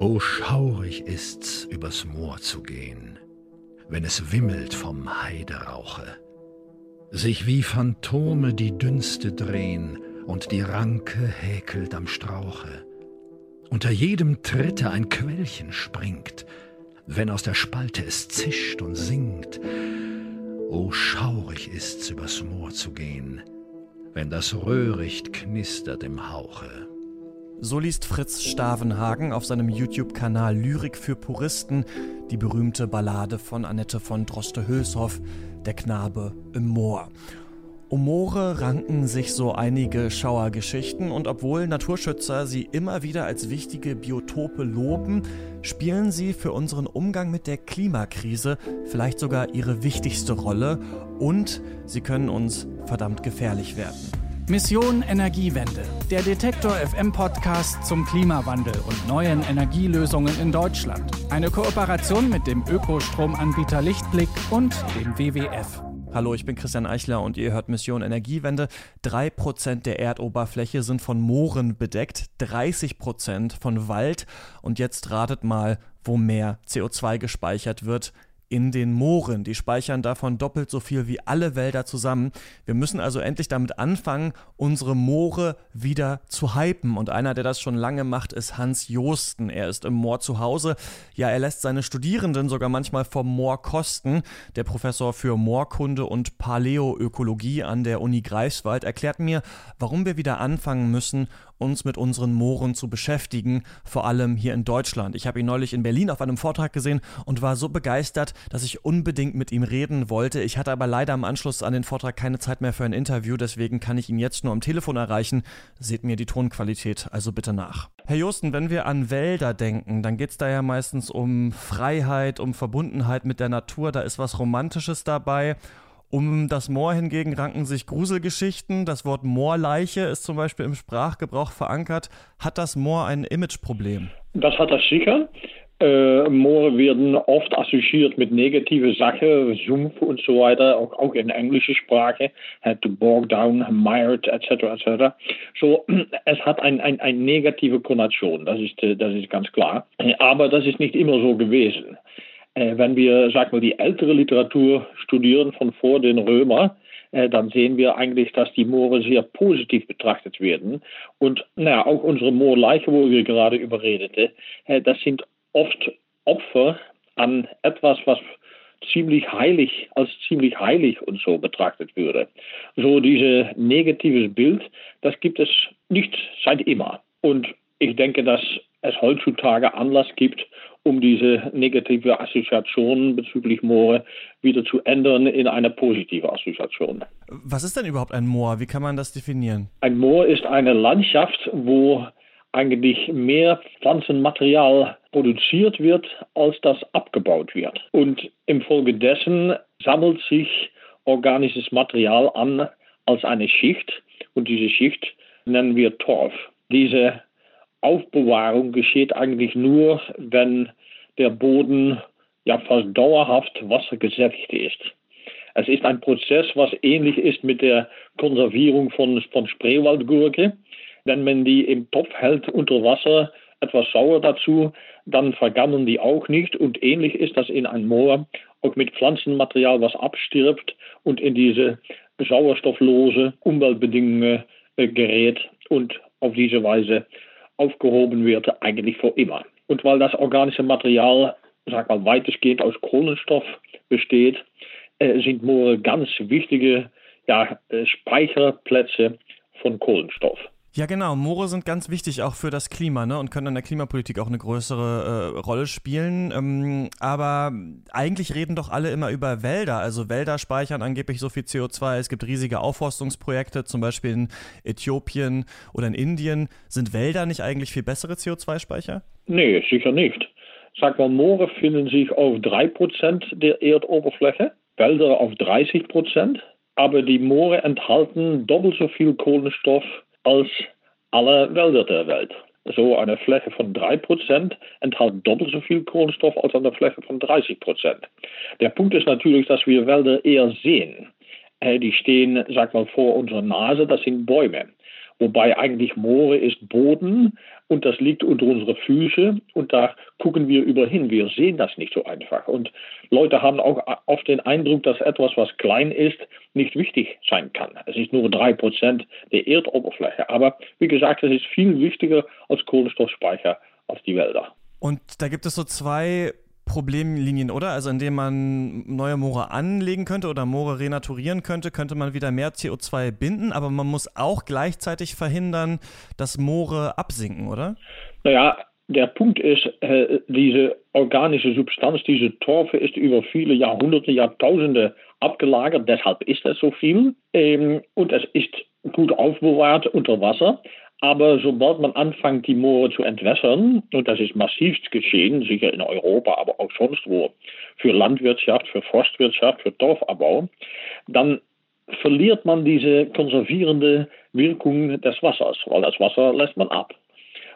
O schaurig ist's, übers Moor zu gehen, wenn es wimmelt vom Heiderauche, sich wie Phantome die Dünste drehen und die Ranke häkelt am Strauche. Unter jedem Tritte ein Quellchen springt, wenn aus der Spalte es zischt und singt. O schaurig ist's, übers Moor zu gehen, wenn das Röhricht knistert im Hauche. So liest Fritz Stavenhagen auf seinem YouTube-Kanal Lyrik für Puristen die berühmte Ballade von Annette von Droste-Hülshoff, Der Knabe im Moor. Um Moore ranken sich so einige Schauergeschichten und obwohl Naturschützer sie immer wieder als wichtige Biotope loben, spielen sie für unseren Umgang mit der Klimakrise vielleicht sogar ihre wichtigste Rolle und sie können uns verdammt gefährlich werden. Mission Energiewende, der Detektor FM Podcast zum Klimawandel und neuen Energielösungen in Deutschland. Eine Kooperation mit dem Ökostromanbieter Lichtblick und dem WWF. Hallo, ich bin Christian Eichler und ihr hört Mission Energiewende. Drei Prozent der Erdoberfläche sind von Mooren bedeckt, 30 Prozent von Wald. Und jetzt ratet mal, wo mehr CO2 gespeichert wird in den Mooren. Die speichern davon doppelt so viel wie alle Wälder zusammen. Wir müssen also endlich damit anfangen, unsere Moore wieder zu hypen. Und einer, der das schon lange macht, ist Hans Josten. Er ist im Moor zu Hause. Ja, er lässt seine Studierenden sogar manchmal vom Moor kosten. Der Professor für Moorkunde und Paläoökologie an der Uni Greifswald erklärt mir, warum wir wieder anfangen müssen, uns mit unseren Mooren zu beschäftigen, vor allem hier in Deutschland. Ich habe ihn neulich in Berlin auf einem Vortrag gesehen und war so begeistert, dass ich unbedingt mit ihm reden wollte. Ich hatte aber leider im Anschluss an den Vortrag keine Zeit mehr für ein Interview, deswegen kann ich ihn jetzt nur am Telefon erreichen. Seht mir die Tonqualität also bitte nach. Herr Josten, wenn wir an Wälder denken, dann geht es da ja meistens um Freiheit, um Verbundenheit mit der Natur, da ist was Romantisches dabei. Um das Moor hingegen ranken sich Gruselgeschichten. Das Wort Moorleiche ist zum Beispiel im Sprachgebrauch verankert. Hat das Moor ein Imageproblem? Das hat es sicher. Äh, Moore werden oft assoziiert mit negativen Sachen, Sumpf und so weiter, auch, auch in englischer Sprache, had to bog down, mired, etc., etc. So, es hat eine ein, ein negative Konnotation, das ist, das ist ganz klar. Aber das ist nicht immer so gewesen. Äh, wenn wir, sag mal, die ältere Literatur studieren von vor den Römer, äh, dann sehen wir eigentlich, dass die Moore sehr positiv betrachtet werden. Und naja, auch unsere Moorleiche, wo wir gerade überredeten, äh, das sind oft Opfer an etwas, was ziemlich heilig, als ziemlich heilig und so betrachtet würde. So dieses negatives Bild, das gibt es nicht seit immer. Und ich denke, dass es heutzutage Anlass gibt, um diese negative Assoziation bezüglich Moore wieder zu ändern in eine positive Assoziation. Was ist denn überhaupt ein Moor? Wie kann man das definieren? Ein Moor ist eine Landschaft, wo eigentlich mehr Pflanzenmaterial produziert wird, als das abgebaut wird. Und infolgedessen sammelt sich organisches Material an als eine Schicht und diese Schicht nennen wir Torf. Diese Aufbewahrung geschieht eigentlich nur, wenn der Boden ja fast dauerhaft wassergesättigt ist. Es ist ein Prozess, was ähnlich ist mit der Konservierung von, von Spreewaldgurke. Wenn man die im Topf hält unter Wasser, etwas sauer dazu, dann vergammeln die auch nicht. Und ähnlich ist das in einem Moor, auch mit Pflanzenmaterial, was abstirbt und in diese sauerstofflose Umweltbedingungen äh, gerät und auf diese Weise aufgehoben wird, eigentlich für immer. Und weil das organische Material, sag mal, weitestgehend aus Kohlenstoff besteht, äh, sind Moore ganz wichtige ja, äh, Speicherplätze von Kohlenstoff. Ja, genau. Moore sind ganz wichtig auch für das Klima ne? und können in der Klimapolitik auch eine größere äh, Rolle spielen. Ähm, aber eigentlich reden doch alle immer über Wälder. Also Wälder speichern angeblich so viel CO2. Es gibt riesige Aufforstungsprojekte, zum Beispiel in Äthiopien oder in Indien. Sind Wälder nicht eigentlich viel bessere CO2-Speicher? Nee, sicher nicht. Sag mal, Moore finden sich auf 3% der Erdoberfläche, Wälder auf 30%. Aber die Moore enthalten doppelt so viel Kohlenstoff als alle Wälder der Welt. So eine Fläche von 3% enthält doppelt so viel Kohlenstoff als eine Fläche von 30%. Der Punkt ist natürlich, dass wir Wälder eher sehen. Die stehen, sag mal, vor unserer Nase, das sind Bäume. Wobei eigentlich Moore ist Boden und das liegt unter unsere Füße und da gucken wir überhin. Wir sehen das nicht so einfach. Und Leute haben auch oft den Eindruck, dass etwas, was klein ist, nicht wichtig sein kann. Es ist nur drei Prozent der Erdoberfläche. Aber wie gesagt, es ist viel wichtiger als Kohlenstoffspeicher auf die Wälder. Und da gibt es so zwei Problemlinien, oder? Also indem man neue Moore anlegen könnte oder Moore renaturieren könnte, könnte man wieder mehr CO2 binden, aber man muss auch gleichzeitig verhindern, dass Moore absinken, oder? Naja, der Punkt ist, äh, diese organische Substanz, diese Torfe ist über viele Jahrhunderte, Jahrtausende abgelagert, deshalb ist es so viel. Ähm, und es ist gut aufbewahrt unter Wasser. Aber sobald man anfängt, die Moore zu entwässern, und das ist massivst geschehen, sicher in Europa, aber auch sonst wo, für Landwirtschaft, für Forstwirtschaft, für Dorfabbau, dann verliert man diese konservierende Wirkung des Wassers, weil das Wasser lässt man ab.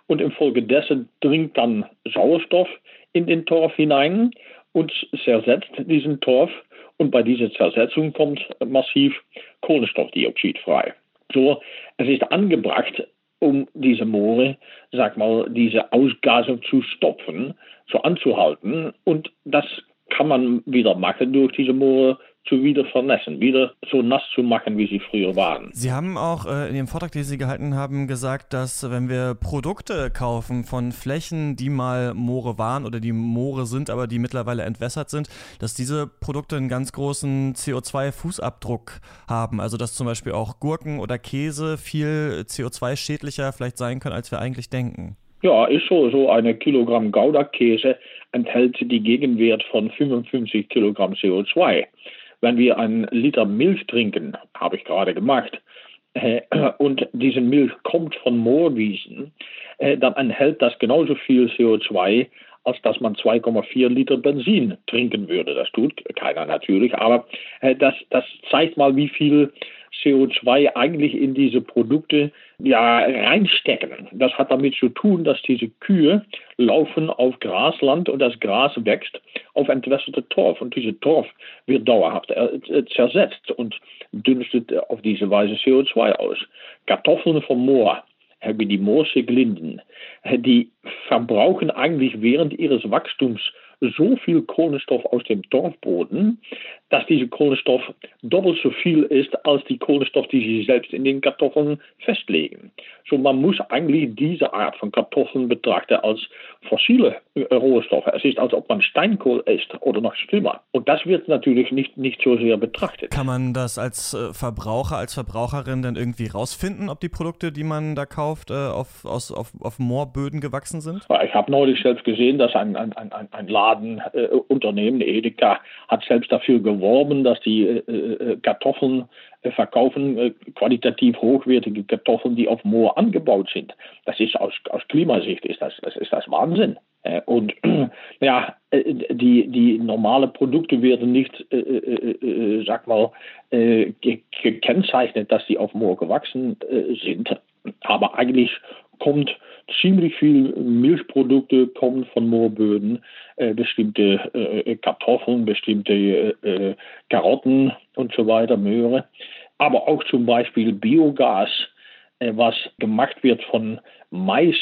Und infolgedessen dringt dann Sauerstoff in den Torf hinein und zersetzt diesen Torf. Und bei dieser Zersetzung kommt massiv Kohlenstoffdioxid frei. So, es ist angebracht, um diese Moore, sag mal, diese Ausgasung zu stopfen, so anzuhalten. Und das kann man wieder machen durch diese Moore zu wieder vernässen, wieder so nass zu machen, wie sie früher waren. Sie haben auch äh, in dem Vortrag, den Sie gehalten haben, gesagt, dass wenn wir Produkte kaufen von Flächen, die mal Moore waren oder die Moore sind, aber die mittlerweile entwässert sind, dass diese Produkte einen ganz großen CO2-Fußabdruck haben. Also dass zum Beispiel auch Gurken oder Käse viel CO2-schädlicher vielleicht sein können, als wir eigentlich denken. Ja, ist so. So eine Kilogramm Gouda-Käse enthält die Gegenwert von 55 Kilogramm CO2 wenn wir einen Liter Milch trinken, habe ich gerade gemacht, äh, und diese Milch kommt von Moorwiesen, äh, dann enthält das genauso viel CO2, als dass man 2,4 Liter Benzin trinken würde. Das tut keiner natürlich, aber äh, das, das zeigt mal, wie viel CO2 eigentlich in diese Produkte ja reinstecken. Das hat damit zu tun, dass diese Kühe laufen auf Grasland und das Gras wächst auf entwässerte Torf und diese Torf wird dauerhaft äh, zersetzt und dünstet auf diese Weise CO2 aus. Kartoffeln vom Moor wie die Moorseglinden, die verbrauchen eigentlich während ihres Wachstums so viel Kohlenstoff aus dem Torfboden, dass dieser Kohlenstoff doppelt so viel ist als die Kohlenstoff, die sie selbst in den Kartoffeln festlegen. So man muss eigentlich diese Art von Kartoffeln betrachten als fossile Rohstoffe. Es ist, als ob man Steinkohl isst oder noch schlimmer. Und das wird natürlich nicht, nicht so sehr betrachtet. Kann man das als äh, Verbraucher, als Verbraucherin dann irgendwie rausfinden, ob die Produkte, die man da kauft, äh, auf, aus, auf, auf Moorböden gewachsen sind? Ich habe neulich selbst gesehen, dass ein, ein, ein, ein Ladenunternehmen, äh, Edeka, hat selbst dafür geworben, dass die äh, äh Kartoffeln äh, verkaufen, äh, qualitativ hochwertige Kartoffeln, die auf Moor angebaut sind. Das ist aus, aus Klimasicht ist das, das ist das Wahnsinn. Und ja, die, die normale Produkte werden nicht, äh, äh, sag mal, äh, gekennzeichnet, dass sie auf Moor gewachsen sind. Aber eigentlich kommt ziemlich viel Milchprodukte kommen von Moorböden, äh, bestimmte äh, Kartoffeln, bestimmte äh, Karotten und so weiter, Möhre. Aber auch zum Beispiel Biogas, äh, was gemacht wird von Mais,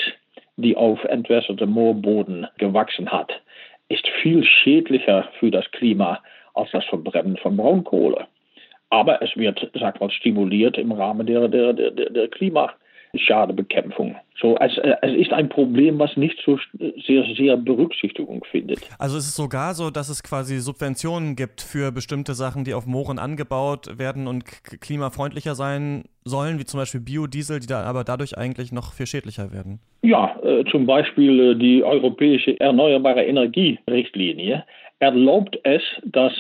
die auf entwässertem Moorboden gewachsen hat, ist viel schädlicher für das Klima als das Verbrennen von Braunkohle. Aber es wird, sag mal, stimuliert im Rahmen der, der, der, der Klima. Schadebekämpfung. So, es, äh, es ist ein Problem, was nicht so sehr, sehr Berücksichtigung findet. Also es ist sogar so, dass es quasi Subventionen gibt für bestimmte Sachen, die auf Mooren angebaut werden und klimafreundlicher sein sollen, wie zum Beispiel Biodiesel, die da aber dadurch eigentlich noch viel schädlicher werden. Ja, äh, zum Beispiel äh, die europäische Erneuerbare Energierichtlinie erlaubt es, dass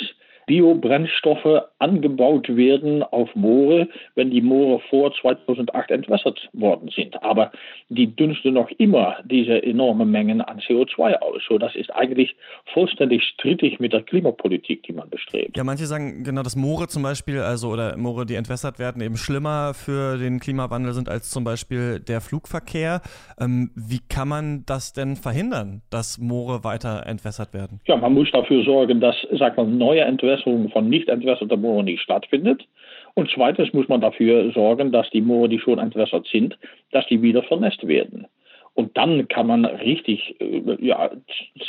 Biobrennstoffe angebaut werden auf Moore, wenn die Moore vor 2008 entwässert worden sind. Aber die dünsten noch immer diese enormen Mengen an CO2 aus. So, das ist eigentlich vollständig strittig mit der Klimapolitik, die man bestrebt. Ja, manche sagen genau, dass Moore zum Beispiel, also oder Moore, die entwässert werden, eben schlimmer für den Klimawandel sind als zum Beispiel der Flugverkehr. Ähm, wie kann man das denn verhindern, dass Moore weiter entwässert werden? Ja, man muss dafür sorgen, dass, sag mal, neue Entwässerung Entwässerung von nicht entwässerter Moore nicht stattfindet. Und zweitens muss man dafür sorgen, dass die Moore, die schon entwässert sind, dass die wieder vernässt werden. Und dann kann man richtig äh, ja,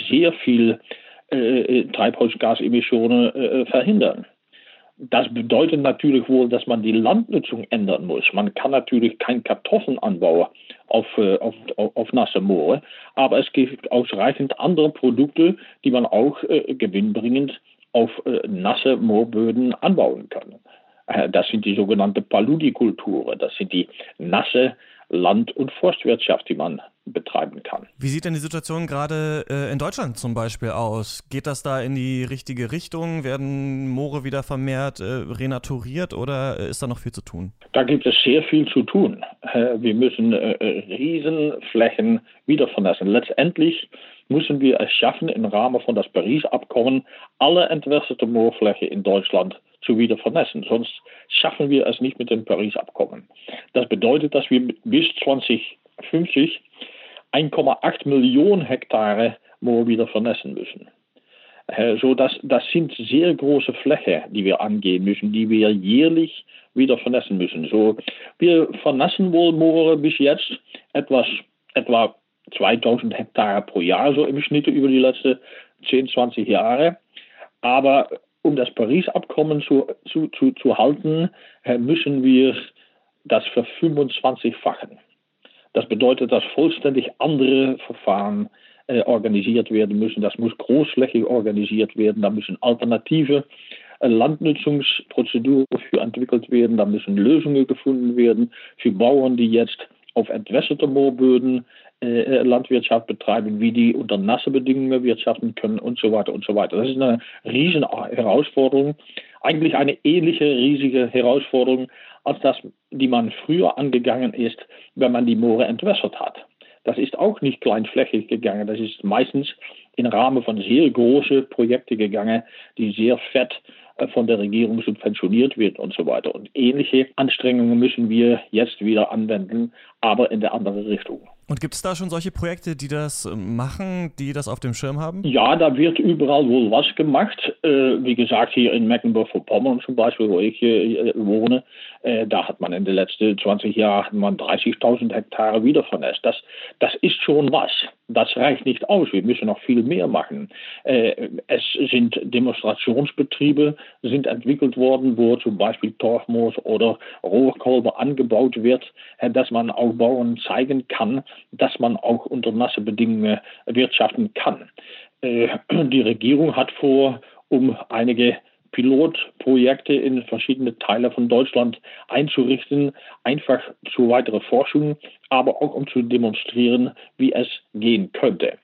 sehr viel äh, Treibhausgasemissionen äh, verhindern. Das bedeutet natürlich wohl, dass man die Landnutzung ändern muss. Man kann natürlich kein Kartoffelanbau auf, äh, auf, auf, auf nasse Moore, aber es gibt ausreichend andere Produkte, die man auch äh, gewinnbringend auf äh, nasse Moorböden anbauen kann. Äh, das sind die sogenannten Paludikulturen. Das sind die nasse Land- und Forstwirtschaft, die man betreiben kann. Wie sieht denn die Situation gerade äh, in Deutschland zum Beispiel aus? Geht das da in die richtige Richtung? Werden Moore wieder vermehrt äh, renaturiert oder äh, ist da noch viel zu tun? Da gibt es sehr viel zu tun. Äh, wir müssen äh, Riesenflächen wieder vernässen. Letztendlich müssen wir es schaffen, im Rahmen von das Paris-Abkommen alle entwässerte Moorflächen in Deutschland zu wieder vernässen. Sonst schaffen wir es nicht mit dem Paris-Abkommen. Das bedeutet, dass wir bis 2050 1,8 Millionen Hektare Moor wieder vernässen müssen. So das, das sind sehr große Flächen, die wir angehen müssen, die wir jährlich wieder vernässen müssen. So, wir vernässen wohl Moore bis jetzt etwas, etwa 2000 Hektare pro Jahr, so im Schnitt über die letzten 10, 20 Jahre. Aber um das Paris-Abkommen zu, zu, zu, zu halten, äh, müssen wir das für 25-fachen. Das bedeutet, dass vollständig andere Verfahren äh, organisiert werden müssen. Das muss großflächig organisiert werden. Da müssen alternative äh, Landnutzungsprozeduren für entwickelt werden. Da müssen Lösungen gefunden werden für Bauern, die jetzt auf entwässerte Moorböden Landwirtschaft betreiben, wie die unter nasse Bedingungen wirtschaften können und so weiter und so weiter. Das ist eine riesen Herausforderung, eigentlich eine ähnliche riesige Herausforderung als das, die man früher angegangen ist, wenn man die Moore entwässert hat. Das ist auch nicht kleinflächig gegangen. Das ist meistens im Rahmen von sehr großen Projekten gegangen, die sehr fett äh, von der Regierung subventioniert wird und so weiter. Und ähnliche Anstrengungen müssen wir jetzt wieder anwenden, aber in der andere Richtung. Und gibt es da schon solche Projekte, die das machen, die das auf dem Schirm haben? Ja, da wird überall wohl was gemacht. Äh, wie gesagt, hier in Mecklenburg-Vorpommern zum Beispiel, wo ich äh, wohne, äh, da hat man in den letzten 20 Jahren 30.000 Hektare wieder vernässt. Das, das ist schon was. Das reicht nicht aus. Wir müssen noch viel mehr machen. Äh, es sind Demonstrationsbetriebe sind entwickelt worden, wo zum Beispiel Torfmoos oder Rohrkolbe angebaut wird, äh, dass man auch Bauern zeigen kann, dass man auch unter nasse Bedingungen wirtschaften kann. Äh, die Regierung hat vor, um einige Pilotprojekte in verschiedene Teile von Deutschland einzurichten, einfach zur weiteren Forschung, aber auch um zu demonstrieren, wie es gehen könnte.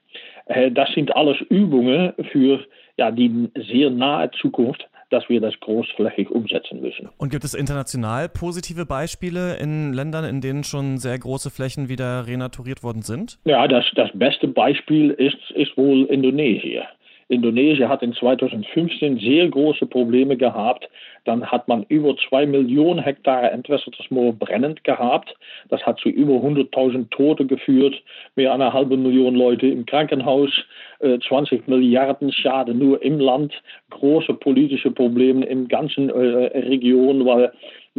Äh, das sind alles Übungen für ja, die sehr nahe Zukunft dass wir das großflächig umsetzen müssen. Und gibt es international positive Beispiele in Ländern, in denen schon sehr große Flächen wieder renaturiert worden sind? Ja, das, das beste Beispiel ist, ist wohl Indonesien. Indonesien hat in 2015 sehr große Probleme gehabt. Dann hat man über zwei Millionen Hektar entwässertes Moor brennend gehabt. Das hat zu über 100.000 Tote geführt, mehr einer halben Million Leute im Krankenhaus, 20 äh, Milliarden Schaden nur im Land, große politische Probleme im ganzen äh, Region, weil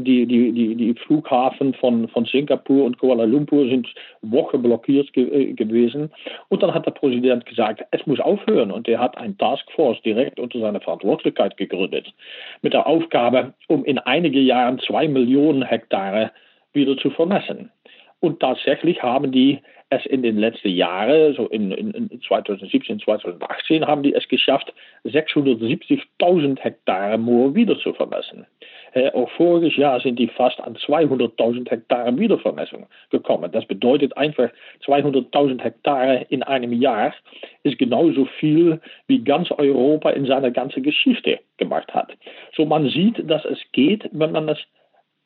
die, die, die, die Flughafen von, von Singapur und Kuala Lumpur sind Wochen blockiert ge äh, gewesen. Und dann hat der Präsident gesagt, es muss aufhören. Und er hat ein Taskforce direkt unter seiner Verantwortlichkeit gegründet. Mit der Aufgabe, um in einigen Jahren zwei Millionen Hektare wieder zu vermessen. Und tatsächlich haben die es in den letzten Jahren, so in, in 2017, 2018, haben die es geschafft, 670.000 Hektare Moor wieder zu vermessen. Äh, auch voriges Jahr sind die fast an 200.000 Hektare Wiedervermessung gekommen. Das bedeutet einfach 200.000 Hektare in einem Jahr ist genauso viel, wie ganz Europa in seiner ganzen Geschichte gemacht hat. So man sieht, dass es geht, wenn man es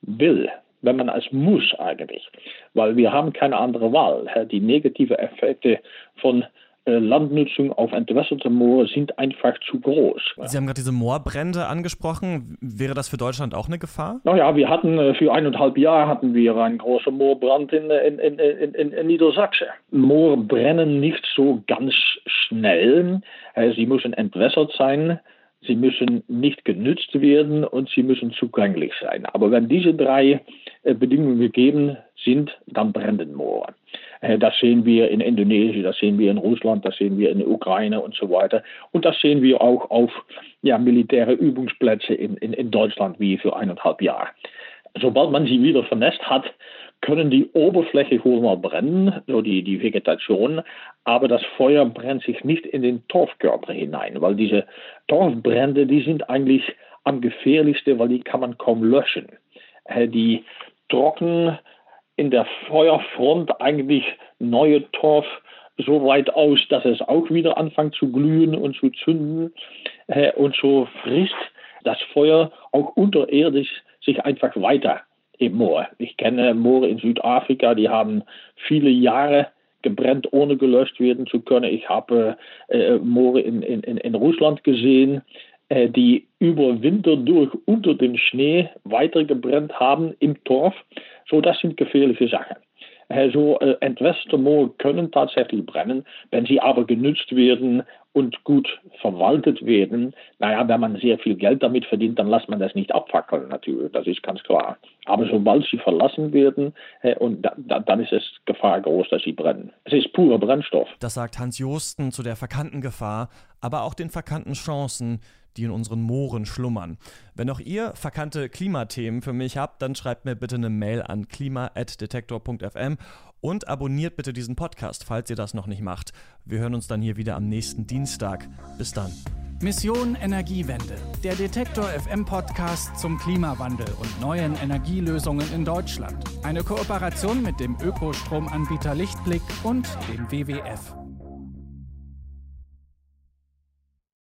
will wenn man es muss eigentlich, weil wir haben keine andere Wahl. Die negativen Effekte von Landnutzung auf entwässerte Moore sind einfach zu groß. Sie haben gerade diese Moorbrände angesprochen. Wäre das für Deutschland auch eine Gefahr? Naja, wir hatten äh, für eineinhalb Jahre hatten wir einen großen Moorbrand in, in, in, in, in Niedersachsen. Moor brennen nicht so ganz schnell. Äh, sie müssen entwässert sein. Sie müssen nicht genützt werden und sie müssen zugänglich sein. Aber wenn diese drei äh, Bedingungen gegeben sind, dann brennen Moore. Äh, das sehen wir in Indonesien, das sehen wir in Russland, das sehen wir in der Ukraine und so weiter. Und das sehen wir auch auf ja, militäre Übungsplätze in, in, in Deutschland wie für eineinhalb Jahre. Sobald man sie wieder vernässt hat, können die Oberfläche wohl mal brennen, so die, die Vegetation, aber das Feuer brennt sich nicht in den Torfkörper hinein, weil diese Torfbrände, die sind eigentlich am gefährlichsten, weil die kann man kaum löschen. Äh, die trocken in der Feuerfront eigentlich neue Torf so weit aus, dass es auch wieder anfängt zu glühen und zu zünden. Äh, und so frisst das Feuer auch unterirdisch sich einfach weiter im Moor. Ich kenne Moore in Südafrika, die haben viele Jahre gebrennt, ohne gelöscht werden zu können. Ich habe äh, Moore in, in, in Russland gesehen, äh, die über Winter durch unter dem Schnee weiter gebrennt haben im Torf. So, das sind gefährliche Sachen. So äh, entwässerte Moore können tatsächlich brennen, wenn sie aber genützt werden und gut verwaltet werden. Naja, wenn man sehr viel Geld damit verdient, dann lässt man das nicht abfackeln, natürlich, das ist ganz klar. Aber sobald sie verlassen werden, und da, da, dann ist es Gefahr groß, dass sie brennen. Es ist purer Brennstoff. Das sagt Hans Josten zu der verkannten Gefahr, aber auch den verkannten Chancen, die in unseren Mooren schlummern. Wenn auch ihr verkannte Klimathemen für mich habt, dann schreibt mir bitte eine Mail an klima.detektor.fm und abonniert bitte diesen Podcast, falls ihr das noch nicht macht. Wir hören uns dann hier wieder am nächsten Dienstag. Bis dann. Mission Energiewende. Der Detektor FM Podcast zum Klimawandel und neuen Energielösungen in Deutschland. Eine Kooperation mit dem Ökostromanbieter Lichtblick und dem WWF.